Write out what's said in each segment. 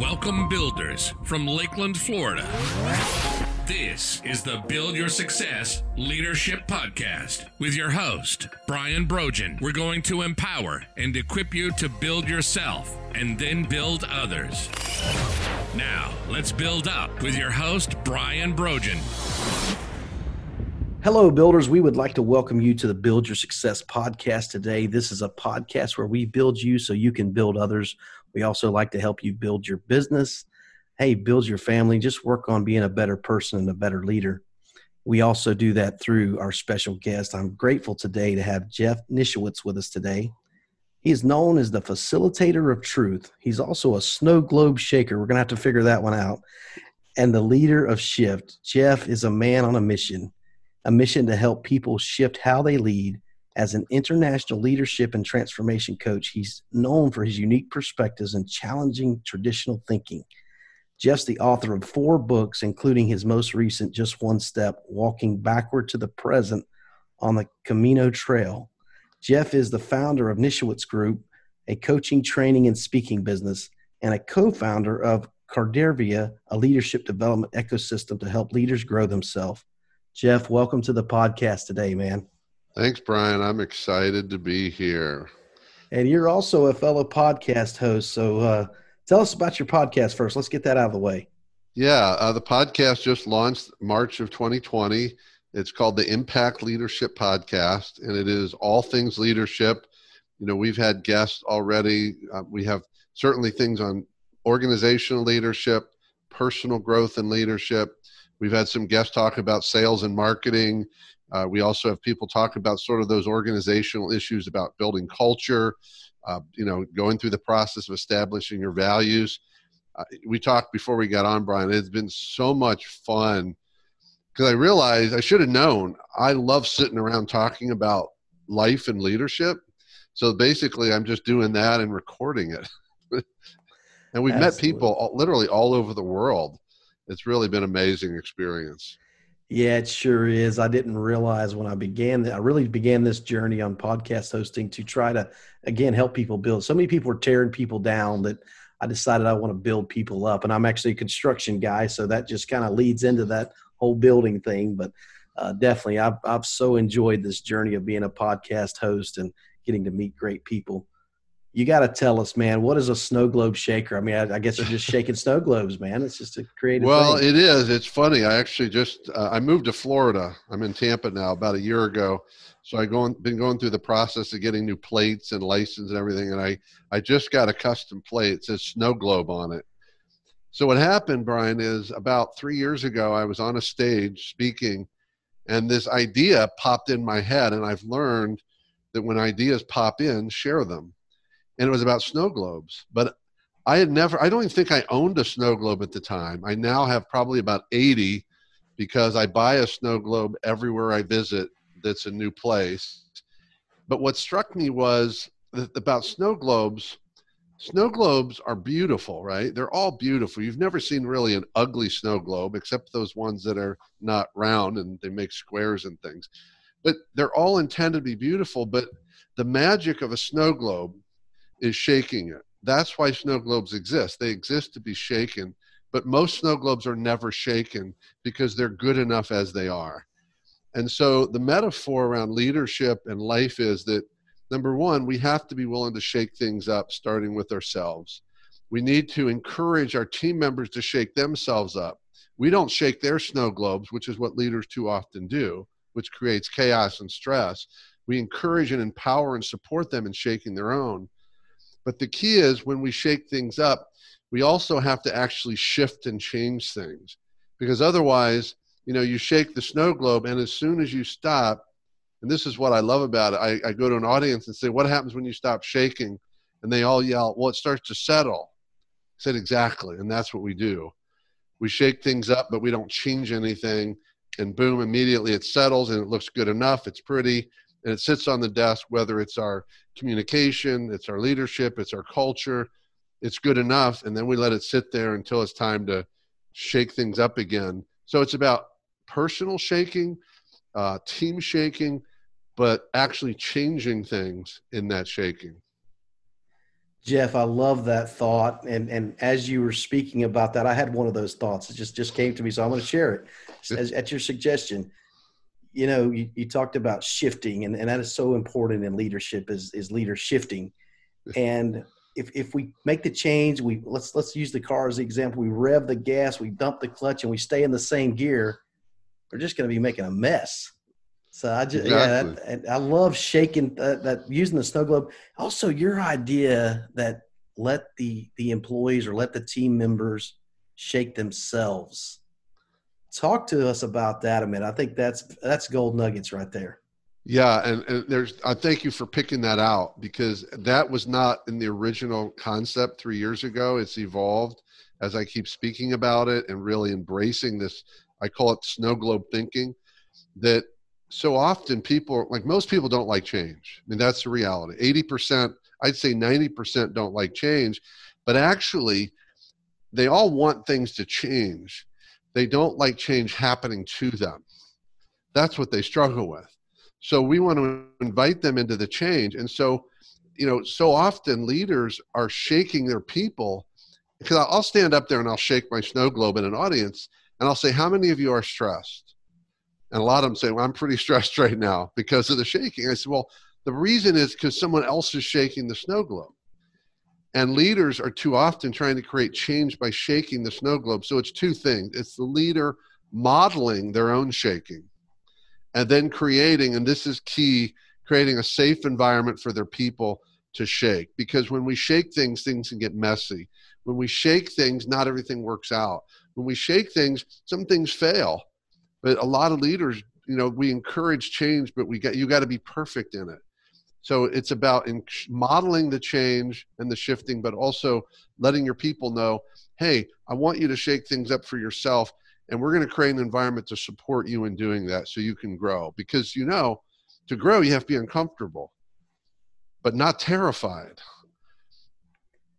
Welcome, builders from Lakeland, Florida. This is the Build Your Success Leadership Podcast with your host, Brian Brogan. We're going to empower and equip you to build yourself and then build others. Now, let's build up with your host, Brian Brogan. Hello, builders. We would like to welcome you to the Build Your Success podcast today. This is a podcast where we build you so you can build others. We also like to help you build your business. Hey, build your family. Just work on being a better person and a better leader. We also do that through our special guest. I'm grateful today to have Jeff Nischwitz with us today. He is known as the facilitator of truth. He's also a snow globe shaker. We're going to have to figure that one out. And the leader of Shift. Jeff is a man on a mission a mission to help people shift how they lead. As an international leadership and transformation coach, he's known for his unique perspectives and challenging traditional thinking. Jeff's the author of four books, including his most recent, Just One Step Walking Backward to the Present on the Camino Trail. Jeff is the founder of Nischwitz Group, a coaching, training, and speaking business, and a co founder of Cardivera, a leadership development ecosystem to help leaders grow themselves. Jeff, welcome to the podcast today, man. Thanks, Brian. I'm excited to be here. And you're also a fellow podcast host. So uh, tell us about your podcast first. Let's get that out of the way. Yeah, uh, the podcast just launched March of 2020. It's called the Impact Leadership Podcast, and it is all things leadership. You know, we've had guests already. Uh, we have certainly things on organizational leadership, personal growth and leadership, We've had some guests talk about sales and marketing. Uh, we also have people talk about sort of those organizational issues about building culture, uh, you know, going through the process of establishing your values. Uh, we talked before we got on, Brian. It's been so much fun because I realized I should have known I love sitting around talking about life and leadership. So basically, I'm just doing that and recording it. and we've Absolutely. met people all, literally all over the world it's really been an amazing experience. Yeah, it sure is. I didn't realize when I began that I really began this journey on podcast hosting to try to again help people build. So many people are tearing people down that I decided I want to build people up. And I'm actually a construction guy, so that just kind of leads into that whole building thing. But uh, definitely, I've I've so enjoyed this journey of being a podcast host and getting to meet great people you got to tell us, man, what is a snow globe shaker? I mean, I, I guess you're just shaking snow globes, man. It's just a creative. Well, thing. it is. It's funny. I actually just uh, I moved to Florida. I'm in Tampa now, about a year ago. So I going been going through the process of getting new plates and license and everything, and I I just got a custom plate. It says snow globe on it. So what happened, Brian, is about three years ago, I was on a stage speaking, and this idea popped in my head, and I've learned that when ideas pop in, share them and it was about snow globes. But I had never, I don't even think I owned a snow globe at the time. I now have probably about 80 because I buy a snow globe everywhere I visit that's a new place. But what struck me was that about snow globes, snow globes are beautiful, right? They're all beautiful. You've never seen really an ugly snow globe except those ones that are not round and they make squares and things. But they're all intended to be beautiful. But the magic of a snow globe is shaking it. That's why snow globes exist. They exist to be shaken, but most snow globes are never shaken because they're good enough as they are. And so the metaphor around leadership and life is that number one, we have to be willing to shake things up, starting with ourselves. We need to encourage our team members to shake themselves up. We don't shake their snow globes, which is what leaders too often do, which creates chaos and stress. We encourage and empower and support them in shaking their own. But the key is when we shake things up, we also have to actually shift and change things because otherwise, you know, you shake the snow globe, and as soon as you stop, and this is what I love about it, I, I go to an audience and say, What happens when you stop shaking? And they all yell, Well, it starts to settle. I said, Exactly. And that's what we do. We shake things up, but we don't change anything. And boom, immediately it settles and it looks good enough. It's pretty and it sits on the desk whether it's our communication it's our leadership it's our culture it's good enough and then we let it sit there until it's time to shake things up again so it's about personal shaking uh, team shaking but actually changing things in that shaking Jeff, I love that thought. And and as you were speaking about that, I had one of those thoughts. It just just came to me, so I'm going to share it as, at your suggestion. You know, you, you talked about shifting, and, and that is so important in leadership is is leader shifting. And if if we make the change, we let's let's use the car as the example. We rev the gas, we dump the clutch, and we stay in the same gear. We're just going to be making a mess. So I just exactly. yeah, that, I love shaking that, that using the snow globe. Also, your idea that let the the employees or let the team members shake themselves. Talk to us about that a minute. I think that's that's gold nuggets right there. Yeah, and, and there's I thank you for picking that out because that was not in the original concept three years ago. It's evolved as I keep speaking about it and really embracing this. I call it snow globe thinking. That so often people like most people don't like change. I mean that's the reality. Eighty percent, I'd say ninety percent don't like change, but actually, they all want things to change. They don't like change happening to them. That's what they struggle with so we want to invite them into the change. And so, you know, so often leaders are shaking their people because I'll stand up there and I'll shake my snow globe in an audience and I'll say, How many of you are stressed? And a lot of them say, Well, I'm pretty stressed right now because of the shaking. I said, Well, the reason is because someone else is shaking the snow globe. And leaders are too often trying to create change by shaking the snow globe. So it's two things it's the leader modeling their own shaking and then creating, and this is key, creating a safe environment for their people to shake. Because when we shake things, things can get messy. When we shake things, not everything works out. When we shake things, some things fail. But a lot of leaders, you know, we encourage change, but we got you got to be perfect in it. So it's about in modeling the change and the shifting, but also letting your people know, hey, I want you to shake things up for yourself and we're going to create an environment to support you in doing that so you can grow. Because you know to grow you have to be uncomfortable but not terrified.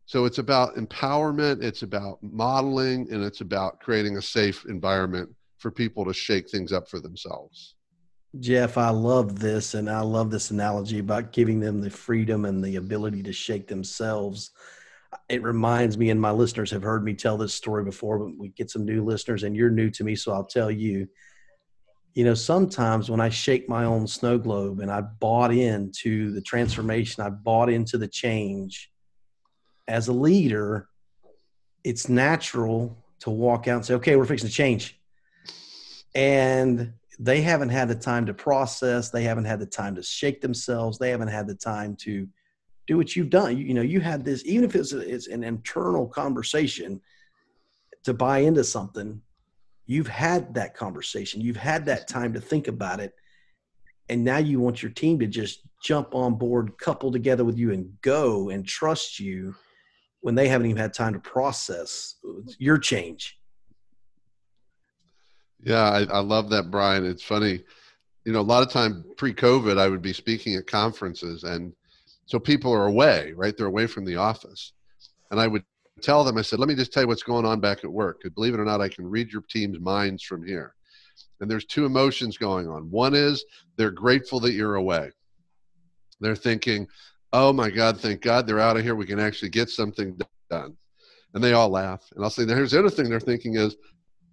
So it's about empowerment it's about modeling and it's about creating a safe environment for people to shake things up for themselves jeff i love this and i love this analogy about giving them the freedom and the ability to shake themselves it reminds me, and my listeners have heard me tell this story before, but we get some new listeners, and you're new to me, so I'll tell you. You know, sometimes when I shake my own snow globe and I bought into the transformation, I bought into the change as a leader, it's natural to walk out and say, okay, we're fixing to change. And they haven't had the time to process, they haven't had the time to shake themselves, they haven't had the time to do what you've done. You, you know, you had this, even if it's, a, it's an internal conversation to buy into something, you've had that conversation. You've had that time to think about it. And now you want your team to just jump on board, couple together with you and go and trust you when they haven't even had time to process your change. Yeah, I, I love that, Brian. It's funny. You know, a lot of time pre-COVID, I would be speaking at conferences and so people are away, right? They're away from the office. And I would tell them, I said, let me just tell you what's going on back at work. Because believe it or not, I can read your team's minds from here. And there's two emotions going on. One is they're grateful that you're away. They're thinking, oh my God, thank God they're out of here. We can actually get something done. And they all laugh. And I'll say, here's the other thing they're thinking is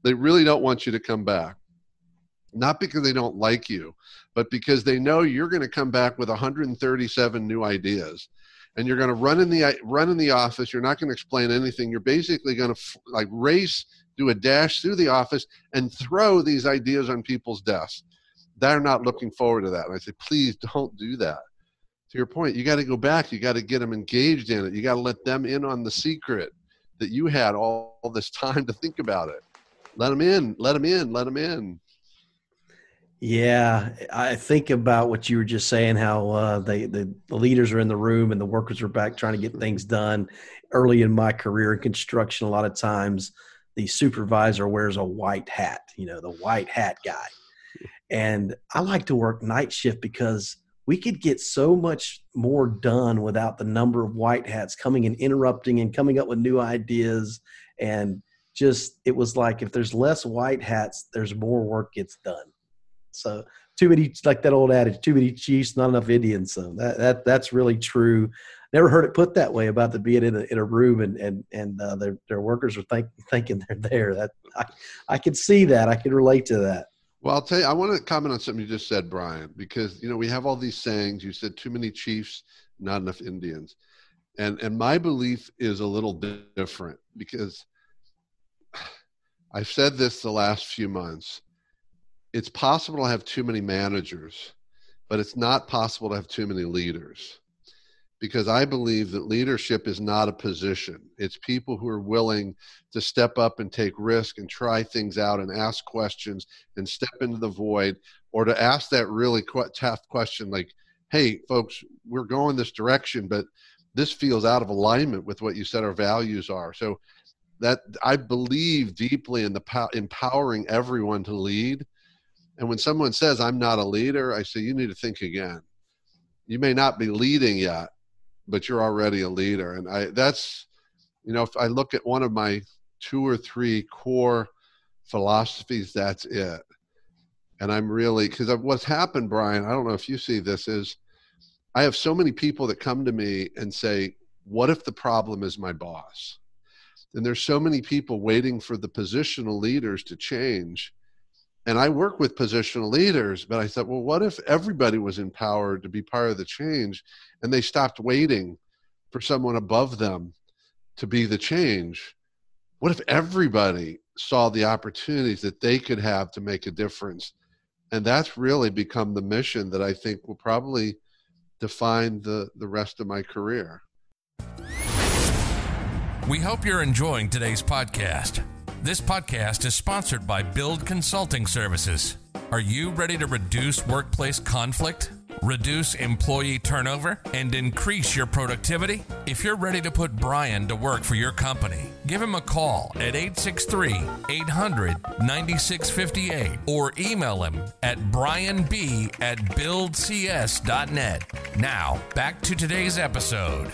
they really don't want you to come back. Not because they don't like you, but because they know you're going to come back with 137 new ideas and you're going to run in the run in the office you're not going to explain anything you're basically going to like race do a dash through the office and throw these ideas on people's desks. They're not looking forward to that and i say please don't do that. To your point you got to go back you got to get them engaged in it you got to let them in on the secret that you had all, all this time to think about it let them in let them in let them in yeah, I think about what you were just saying. How uh, they the, the leaders are in the room and the workers are back trying to get things done. Early in my career in construction, a lot of times the supervisor wears a white hat. You know, the white hat guy. And I like to work night shift because we could get so much more done without the number of white hats coming and interrupting and coming up with new ideas. And just it was like if there's less white hats, there's more work gets done. So too many, like that old adage, too many chiefs, not enough Indians. So that, that that's really true. never heard it put that way about the being in a, in a room and and and uh, their their workers are think, thinking they're there. That I I can see that. I can relate to that. Well, I'll tell you. I want to comment on something you just said, Brian, because you know we have all these sayings. You said too many chiefs, not enough Indians, and and my belief is a little different because I've said this the last few months. It's possible to have too many managers, but it's not possible to have too many leaders because I believe that leadership is not a position. It's people who are willing to step up and take risk and try things out and ask questions and step into the void or to ask that really tough question like, hey, folks, we're going this direction, but this feels out of alignment with what you said our values are. So that I believe deeply in the po- empowering everyone to lead. And when someone says, I'm not a leader, I say, you need to think again. You may not be leading yet, but you're already a leader. And I that's you know, if I look at one of my two or three core philosophies, that's it. And I'm really because what's happened, Brian. I don't know if you see this is I have so many people that come to me and say, "What if the problem is my boss?" And there's so many people waiting for the positional leaders to change. And I work with positional leaders, but I thought, well, what if everybody was empowered to be part of the change and they stopped waiting for someone above them to be the change? What if everybody saw the opportunities that they could have to make a difference? And that's really become the mission that I think will probably define the, the rest of my career. We hope you're enjoying today's podcast. This podcast is sponsored by Build Consulting Services. Are you ready to reduce workplace conflict, reduce employee turnover, and increase your productivity? If you're ready to put Brian to work for your company, give him a call at 863 800 9658 or email him at brianb at buildcs.net. Now, back to today's episode.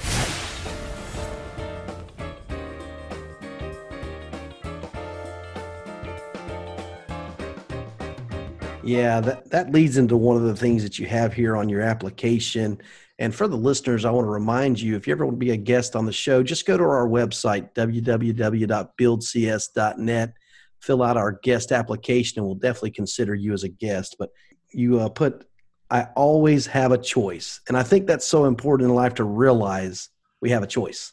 Yeah, that, that leads into one of the things that you have here on your application. And for the listeners, I want to remind you if you ever want to be a guest on the show, just go to our website, www.buildcs.net, fill out our guest application, and we'll definitely consider you as a guest. But you uh, put, I always have a choice. And I think that's so important in life to realize we have a choice.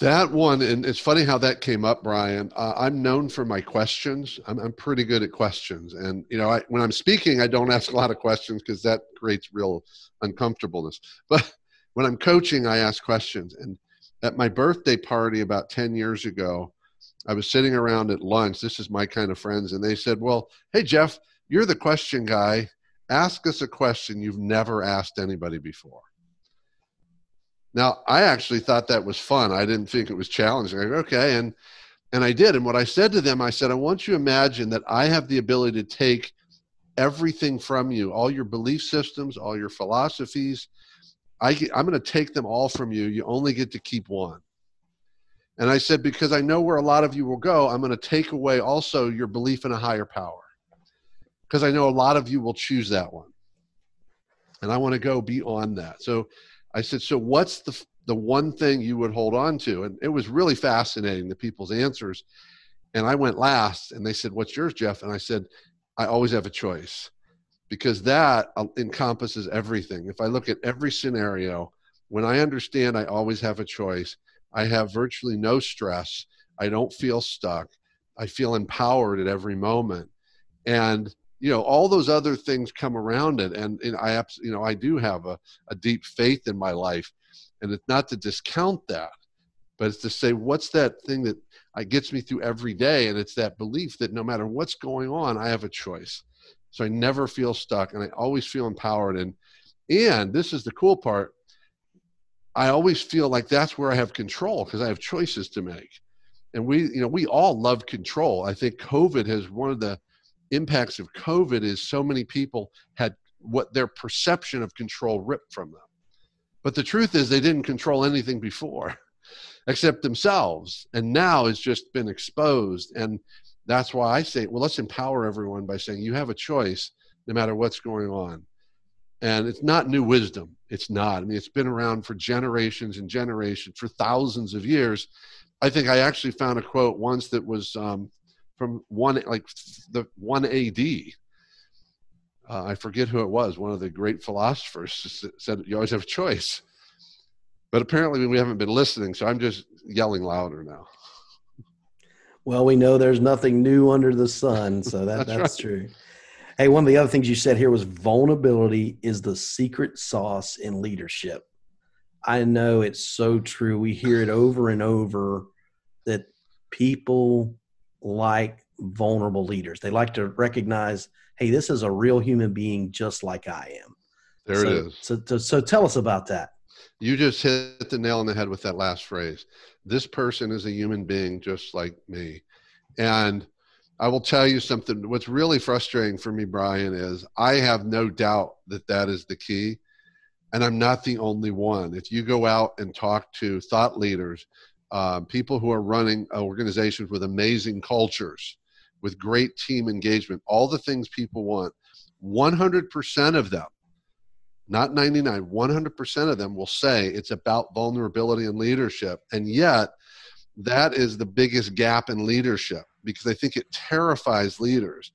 That one, and it's funny how that came up, Brian. Uh, I'm known for my questions. I'm, I'm pretty good at questions, and you know, I, when I'm speaking, I don't ask a lot of questions because that creates real uncomfortableness. But when I'm coaching, I ask questions. And at my birthday party about ten years ago, I was sitting around at lunch. This is my kind of friends, and they said, "Well, hey Jeff, you're the question guy. Ask us a question you've never asked anybody before." Now, I actually thought that was fun. I didn't think it was challenging. Okay, and and I did. And what I said to them, I said, I want you to imagine that I have the ability to take everything from you, all your belief systems, all your philosophies. I, I'm going to take them all from you. You only get to keep one. And I said, because I know where a lot of you will go, I'm going to take away also your belief in a higher power. Because I know a lot of you will choose that one. And I want to go beyond that. So I said, so what's the the one thing you would hold on to? And it was really fascinating the people's answers. And I went last, and they said, "What's yours, Jeff?" And I said, "I always have a choice." Because that uh, encompasses everything. If I look at every scenario, when I understand I always have a choice, I have virtually no stress. I don't feel stuck. I feel empowered at every moment. And you know all those other things come around it and, and i you know i do have a, a deep faith in my life and it's not to discount that but it's to say what's that thing that I, gets me through every day and it's that belief that no matter what's going on i have a choice. So i never feel stuck and i always feel empowered and and this is the cool part i always feel like that's where i have control because i have choices to make. And we you know we all love control. I think covid has one of the impacts of COVID is so many people had what their perception of control ripped from them. But the truth is, they didn't control anything before except themselves. And now it's just been exposed. And that's why I say, well, let's empower everyone by saying you have a choice no matter what's going on. And it's not new wisdom. It's not. I mean, it's been around for generations and generations, for thousands of years. I think I actually found a quote once that was um, from one, like the one AD. Uh, I forget who it was. One of the great philosophers said, "You always have a choice." But apparently, we haven't been listening, so I'm just yelling louder now. Well, we know there's nothing new under the sun, so that, that's, that's right. true. Hey, one of the other things you said here was vulnerability is the secret sauce in leadership. I know it's so true. We hear it over and over that people like vulnerable leaders. They like to recognize, hey, this is a real human being just like I am. There so, it is. So, so, so tell us about that. You just hit the nail on the head with that last phrase. This person is a human being just like me. And I will tell you something. What's really frustrating for me, Brian, is I have no doubt that that is the key. And I'm not the only one. If you go out and talk to thought leaders, uh, people who are running organizations with amazing cultures, with great team engagement, all the things people want, 100% of them not 99 100% of them will say it's about vulnerability and leadership. And yet that is the biggest gap in leadership because i think it terrifies leaders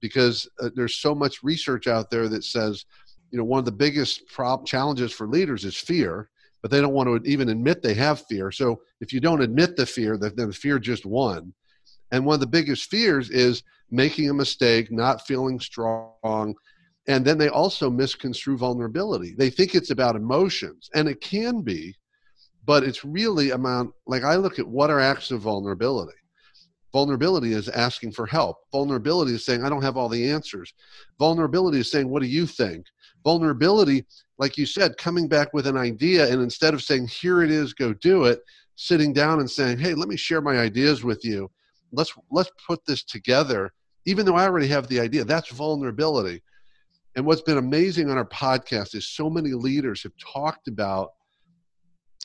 because uh, there's so much research out there that says you know one of the biggest prob- challenges for leaders is fear but they don't want to even admit they have fear. So if you don't admit the fear then the fear just won. And one of the biggest fears is making a mistake not feeling strong and then they also misconstrue vulnerability. They think it's about emotions and it can be but it's really about like i look at what are acts of vulnerability. Vulnerability is asking for help. Vulnerability is saying i don't have all the answers. Vulnerability is saying what do you think vulnerability like you said coming back with an idea and instead of saying here it is go do it sitting down and saying hey let me share my ideas with you let's let's put this together even though i already have the idea that's vulnerability and what's been amazing on our podcast is so many leaders have talked about,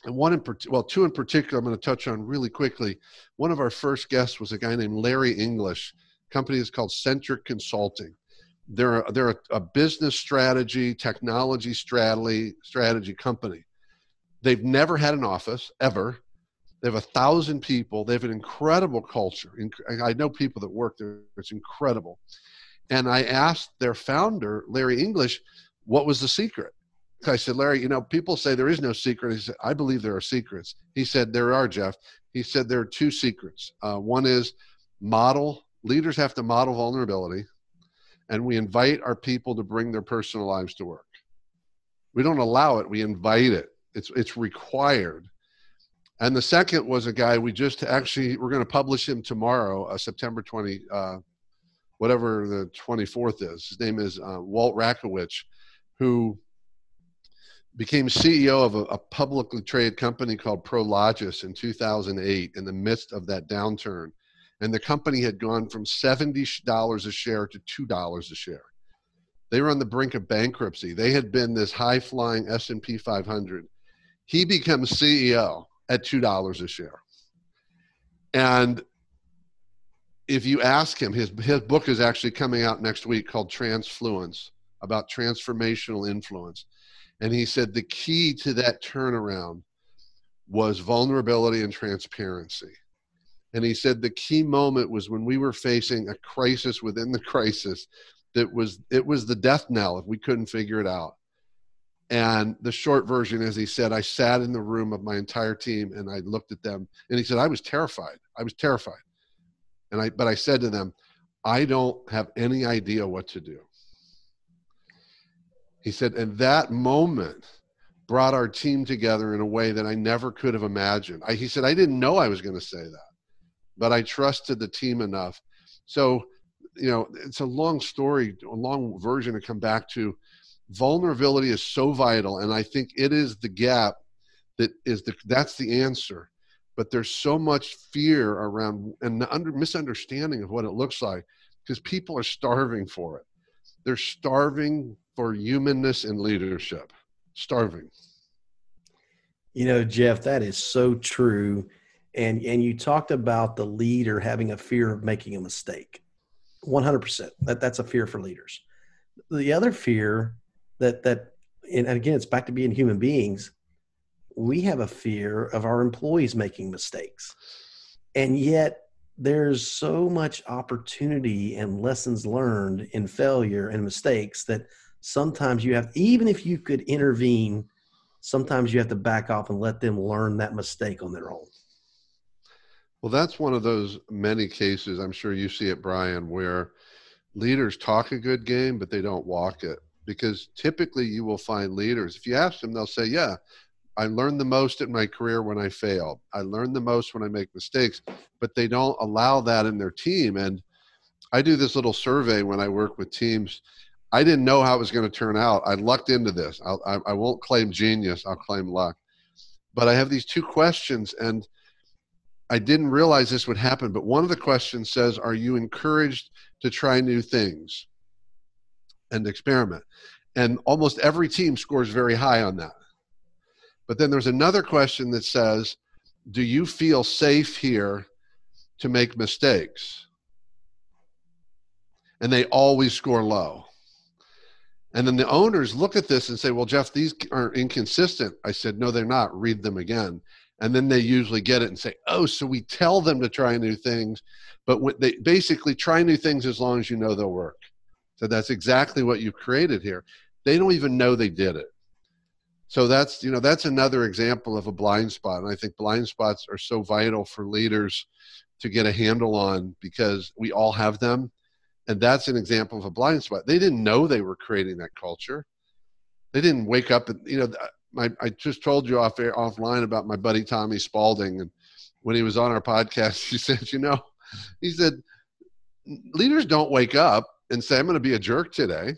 and one in well, two in particular, I'm going to touch on really quickly. One of our first guests was a guy named Larry English. company is called Centric Consulting. They're they're a, a business strategy, technology strategy strategy company. They've never had an office ever. They have a thousand people. They have an incredible culture. I know people that work there. It's incredible. And I asked their founder, Larry English, what was the secret? I said, Larry, you know, people say there is no secret. He said, I believe there are secrets. He said, there are, Jeff. He said, there are two secrets. Uh, one is model, leaders have to model vulnerability, and we invite our people to bring their personal lives to work. We don't allow it, we invite it. It's, it's required. And the second was a guy we just actually, we're going to publish him tomorrow, uh, September 20, uh, whatever the 24th is. His name is uh, Walt Rakowich, who became CEO of a, a, publicly traded company called Prologis in 2008 in the midst of that downturn. And the company had gone from $70 a share to $2 a share. They were on the brink of bankruptcy. They had been this high-flying S&P 500. He becomes CEO at $2 a share. And if you ask him, his his book is actually coming out next week called Transfluence about transformational influence. And he said the key to that turnaround was vulnerability and transparency. And he said the key moment was when we were facing a crisis within the crisis that was it was the death knell if we couldn't figure it out. And the short version is he said, I sat in the room of my entire team and I looked at them and he said, I was terrified. I was terrified. And I, but I said to them, I don't have any idea what to do. He said, and that moment brought our team together in a way that I never could have imagined. I, he said, I didn't know I was going to say that, but I trusted the team enough. So, you know, it's a long story, a long version to come back to. Vulnerability is so vital, and I think it is the gap that is the that's the answer but there's so much fear around and under misunderstanding of what it looks like because people are starving for it. They're starving for humanness and leadership. Starving. You know, Jeff, that is so true. And and you talked about the leader having a fear of making a mistake. 100%. That that's a fear for leaders. The other fear that that and again it's back to being human beings we have a fear of our employees making mistakes and yet there's so much opportunity and lessons learned in failure and mistakes that sometimes you have even if you could intervene sometimes you have to back off and let them learn that mistake on their own well that's one of those many cases i'm sure you see it brian where leaders talk a good game but they don't walk it because typically you will find leaders if you ask them they'll say yeah I learned the most in my career when I failed. I learned the most when I make mistakes, but they don't allow that in their team. And I do this little survey when I work with teams. I didn't know how it was going to turn out. I lucked into this. I'll, I, I won't claim genius. I'll claim luck. But I have these two questions, and I didn't realize this would happen. But one of the questions says, "Are you encouraged to try new things and experiment?" And almost every team scores very high on that. But then there's another question that says, Do you feel safe here to make mistakes? And they always score low. And then the owners look at this and say, Well, Jeff, these are inconsistent. I said, No, they're not. Read them again. And then they usually get it and say, Oh, so we tell them to try new things, but they basically try new things as long as you know they'll work. So that's exactly what you've created here. They don't even know they did it. So that's you know that's another example of a blind spot. And i think blind spots are so vital for leaders to get a handle on because we all have them. And that's an example of a blind spot. They didn't know they were creating that culture. They didn't wake up and you know my, i just told you off air, offline about my buddy tommy spaulding and when he was on our podcast he said you know he said leaders don't wake up and say i'm going to be a jerk today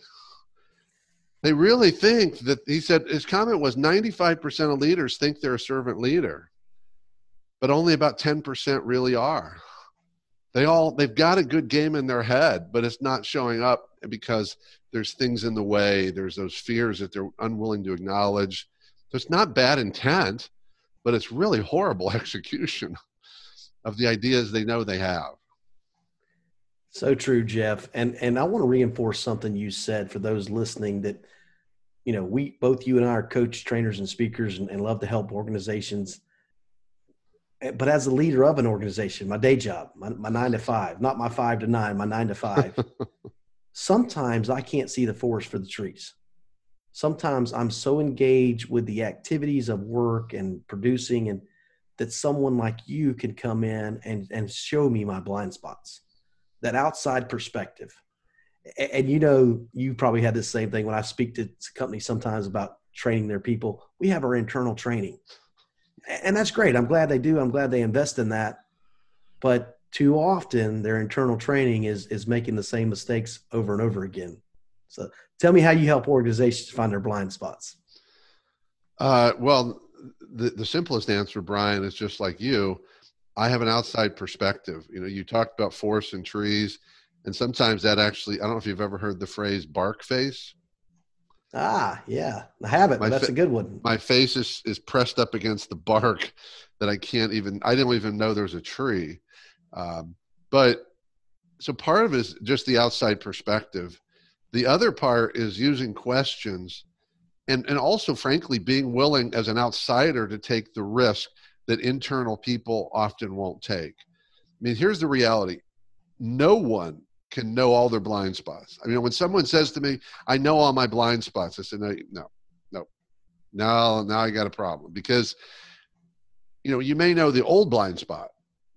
they really think that he said his comment was 95% of leaders think they're a servant leader but only about 10% really are. They all they've got a good game in their head but it's not showing up because there's things in the way there's those fears that they're unwilling to acknowledge so it's not bad intent but it's really horrible execution of the ideas they know they have so true, Jeff. And and I want to reinforce something you said for those listening that, you know, we both you and I are coach, trainers, and speakers, and, and love to help organizations. But as a leader of an organization, my day job, my, my nine to five, not my five to nine, my nine to five. sometimes I can't see the forest for the trees. Sometimes I'm so engaged with the activities of work and producing, and that someone like you can come in and, and show me my blind spots that outside perspective. And, and you know, you probably had the same thing when I speak to companies sometimes about training their people. We have our internal training, and that's great. I'm glad they do. I'm glad they invest in that. But too often, their internal training is is making the same mistakes over and over again. So, tell me how you help organizations find their blind spots. Uh, well, the, the simplest answer, Brian, is just like you. I have an outside perspective. You know, you talked about forests and trees, and sometimes that actually, I don't know if you've ever heard the phrase bark face. Ah, yeah, I haven't. My that's fa- a good one. My face is, is pressed up against the bark that I can't even, I didn't even know there was a tree. Um, but so part of it is just the outside perspective. The other part is using questions and, and also, frankly, being willing as an outsider to take the risk that internal people often won't take. I mean, here's the reality no one can know all their blind spots. I mean, when someone says to me, I know all my blind spots, I say, no, no, no, no, now I got a problem because, you know, you may know the old blind spot,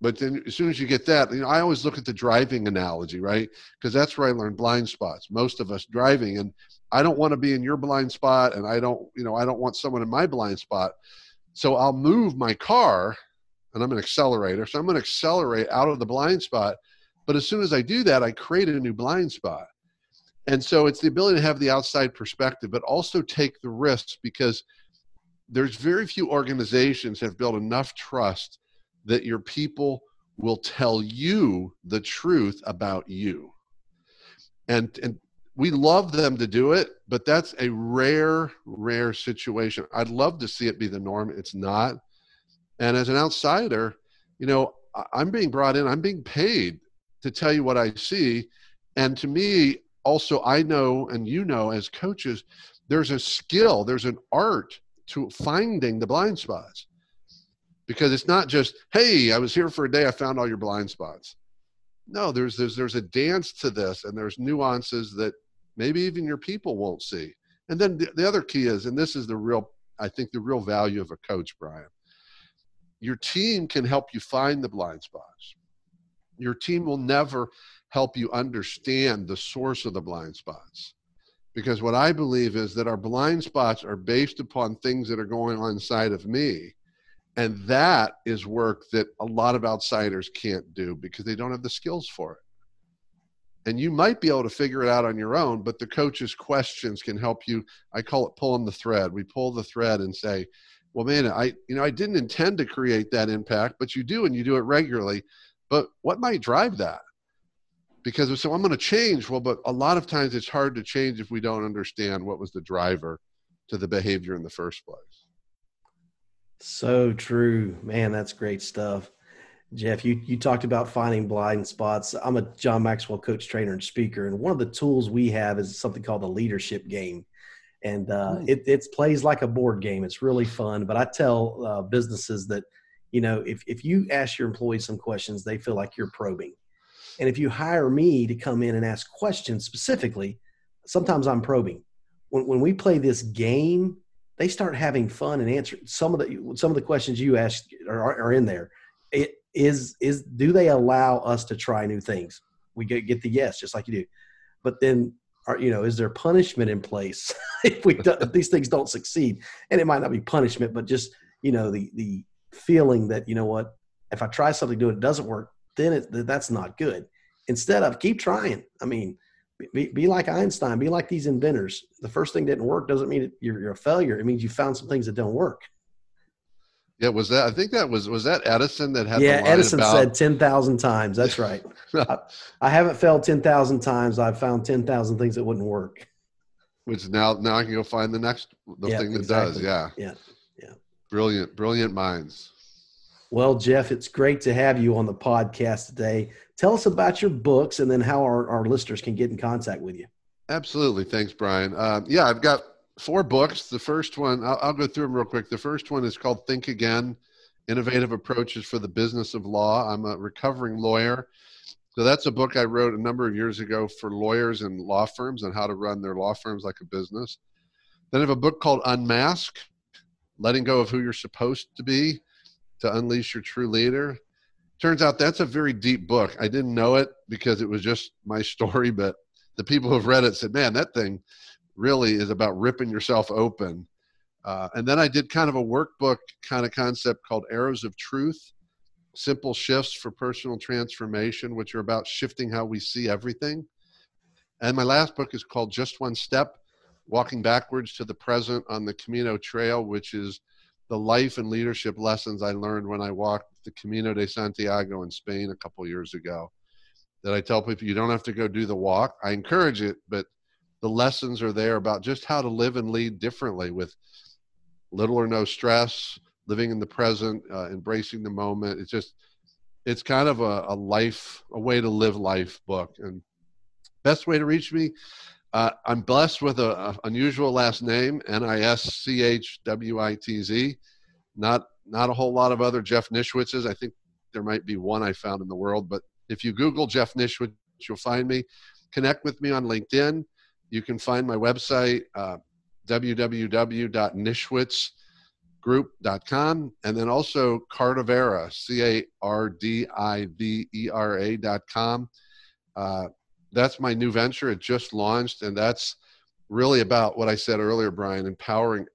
but then as soon as you get that, you know, I always look at the driving analogy, right? Because that's where I learned blind spots. Most of us driving, and I don't want to be in your blind spot, and I don't, you know, I don't want someone in my blind spot. So I'll move my car and I'm an accelerator. So I'm going to accelerate out of the blind spot. But as soon as I do that, I create a new blind spot. And so it's the ability to have the outside perspective, but also take the risks because there's very few organizations have built enough trust that your people will tell you the truth about you. And, and we love them to do it, but that's a rare, rare situation. I'd love to see it be the norm. It's not. And as an outsider, you know, I'm being brought in, I'm being paid to tell you what I see. And to me, also, I know, and you know, as coaches, there's a skill, there's an art to finding the blind spots. Because it's not just, hey, I was here for a day, I found all your blind spots. No, there's there's there's a dance to this, and there's nuances that maybe even your people won't see. And then the, the other key is, and this is the real, I think, the real value of a coach, Brian. Your team can help you find the blind spots. Your team will never help you understand the source of the blind spots. Because what I believe is that our blind spots are based upon things that are going on inside of me. And that is work that a lot of outsiders can't do because they don't have the skills for it. And you might be able to figure it out on your own but the coach's questions can help you. I call it pulling the thread. We pull the thread and say well man i you know i didn't intend to create that impact but you do and you do it regularly. But what might drive that? Because so i'm going to change. Well but a lot of times it's hard to change if we don't understand what was the driver to the behavior in the first place so true man that's great stuff Jeff, you, you talked about finding blind spots. I'm a John Maxwell coach, trainer, and speaker. And one of the tools we have is something called the leadership game. And uh, mm. it, it plays like a board game. It's really fun. But I tell uh, businesses that, you know, if, if you ask your employees some questions, they feel like you're probing. And if you hire me to come in and ask questions specifically, sometimes I'm probing. When, when we play this game, they start having fun and answer some of the some of the questions you ask are, are in there. It, is is do they allow us to try new things? We get get the yes, just like you do, but then are you know is there punishment in place if we do, if these things don't succeed? And it might not be punishment, but just you know the the feeling that you know what if I try something do it doesn't work, then it, that's not good. Instead of keep trying. I mean, be, be like Einstein, be like these inventors. The first thing didn't work doesn't mean you're, you're a failure. It means you found some things that don't work. Yeah, was that? I think that was was that Edison that had. Yeah, Edison about... said ten thousand times. That's right. I, I, haven't failed ten thousand times. I've found ten thousand things that wouldn't work. Which now now I can go find the next the thing that exactly. does. Yeah. Yeah. Yeah. Brilliant, brilliant minds. Well, Jeff, it's great to have you on the podcast today. Tell us about your books and then how our, our listeners can get in contact with you. Absolutely. Thanks, Brian. Uh, yeah, I've got four books. The first one, I'll, I'll, go through them real quick. The first one is called Think Again Innovative Approaches for the Business of Law. I'm a recovering lawyer. So that's a book I wrote a number of years ago for lawyers and law firms on how to run their law firms like a business. Then I have a book called Unmask Letting Go of Who You're Supposed to Be to Unleash Your True Leader. Turns out that's a very deep book. I didn't know it because it was just my story, but the people who have read it said, man, that thing really is about ripping yourself open. Uh, and then I did kind of a workbook kind of concept called Arrows of Truth Simple Shifts for Personal Transformation, which are about shifting how we see everything. And my last book is called Just One Step Walking Backwards to the Present on the Camino Trail, which is the life and leadership lessons I learned when I walked the Camino de Santiago in Spain a couple years ago. That I tell people you don't have to go do the walk. I encourage it, but the lessons are there about just how to live and lead differently with little or no stress, living in the present, uh, embracing the moment. It's just, it's kind of a, a, life, a way to live life book. And best way to reach me, uh, I'm blessed with an unusual last name, N-I-S-C-H-W-I-T-Z. Not not a whole lot of other Jeff Nischwitzes. I think there might be one I found in the world, but if you Google Jeff Nischwitz, you'll find me. Connect with me on LinkedIn. You can find my website, uh, www.nischwitzgroup.com, and then also Cardivera, C A R D I V E R A.com. Uh, that's my new venture. It just launched, and that's really about what I said earlier, Brian, empowering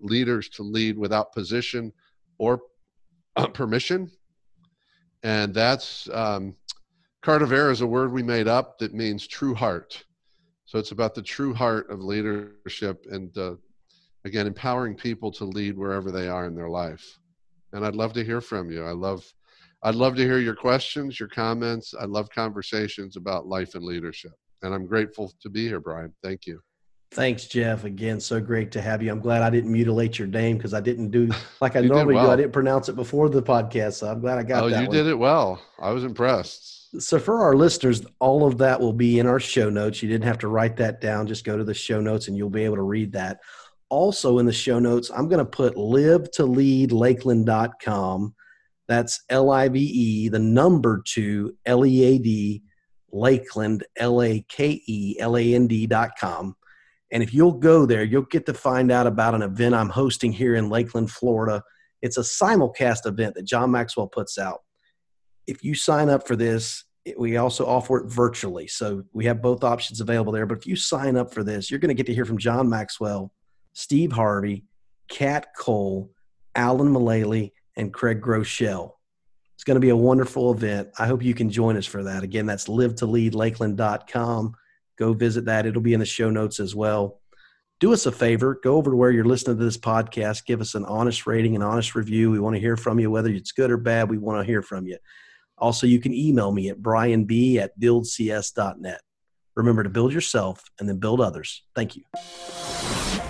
leaders to lead without position or permission. And that's um, Cardivera is a word we made up that means true heart. So it's about the true heart of leadership and, uh, again, empowering people to lead wherever they are in their life. And I'd love to hear from you. I love, I'd love to hear your questions, your comments. I love conversations about life and leadership. And I'm grateful to be here, Brian. Thank you. Thanks, Jeff. Again, so great to have you. I'm glad I didn't mutilate your name because I didn't do like I normally well. do. I didn't pronounce it before the podcast. So I'm glad I got oh, that. you one. did it well. I was impressed. So for our listeners, all of that will be in our show notes. You didn't have to write that down. Just go to the show notes and you'll be able to read that. Also in the show notes, I'm going to put live to lead lakeland.com. That's L I V E, the number two, L E A D, Lakeland, L A K E L A N D dot com. And if you'll go there, you'll get to find out about an event I'm hosting here in Lakeland, Florida. It's a simulcast event that John Maxwell puts out if you sign up for this, we also offer it virtually. So we have both options available there. But if you sign up for this, you're going to get to hear from John Maxwell, Steve Harvey, Kat Cole, Alan Mulally, and Craig Groeschel. It's going to be a wonderful event. I hope you can join us for that. Again, that's live to lead lakeland.com. Go visit that. It'll be in the show notes as well. Do us a favor, go over to where you're listening to this podcast, give us an honest rating, an honest review. We want to hear from you, whether it's good or bad. We want to hear from you. Also, you can email me at brianb at buildcs.net. Remember to build yourself and then build others. Thank you.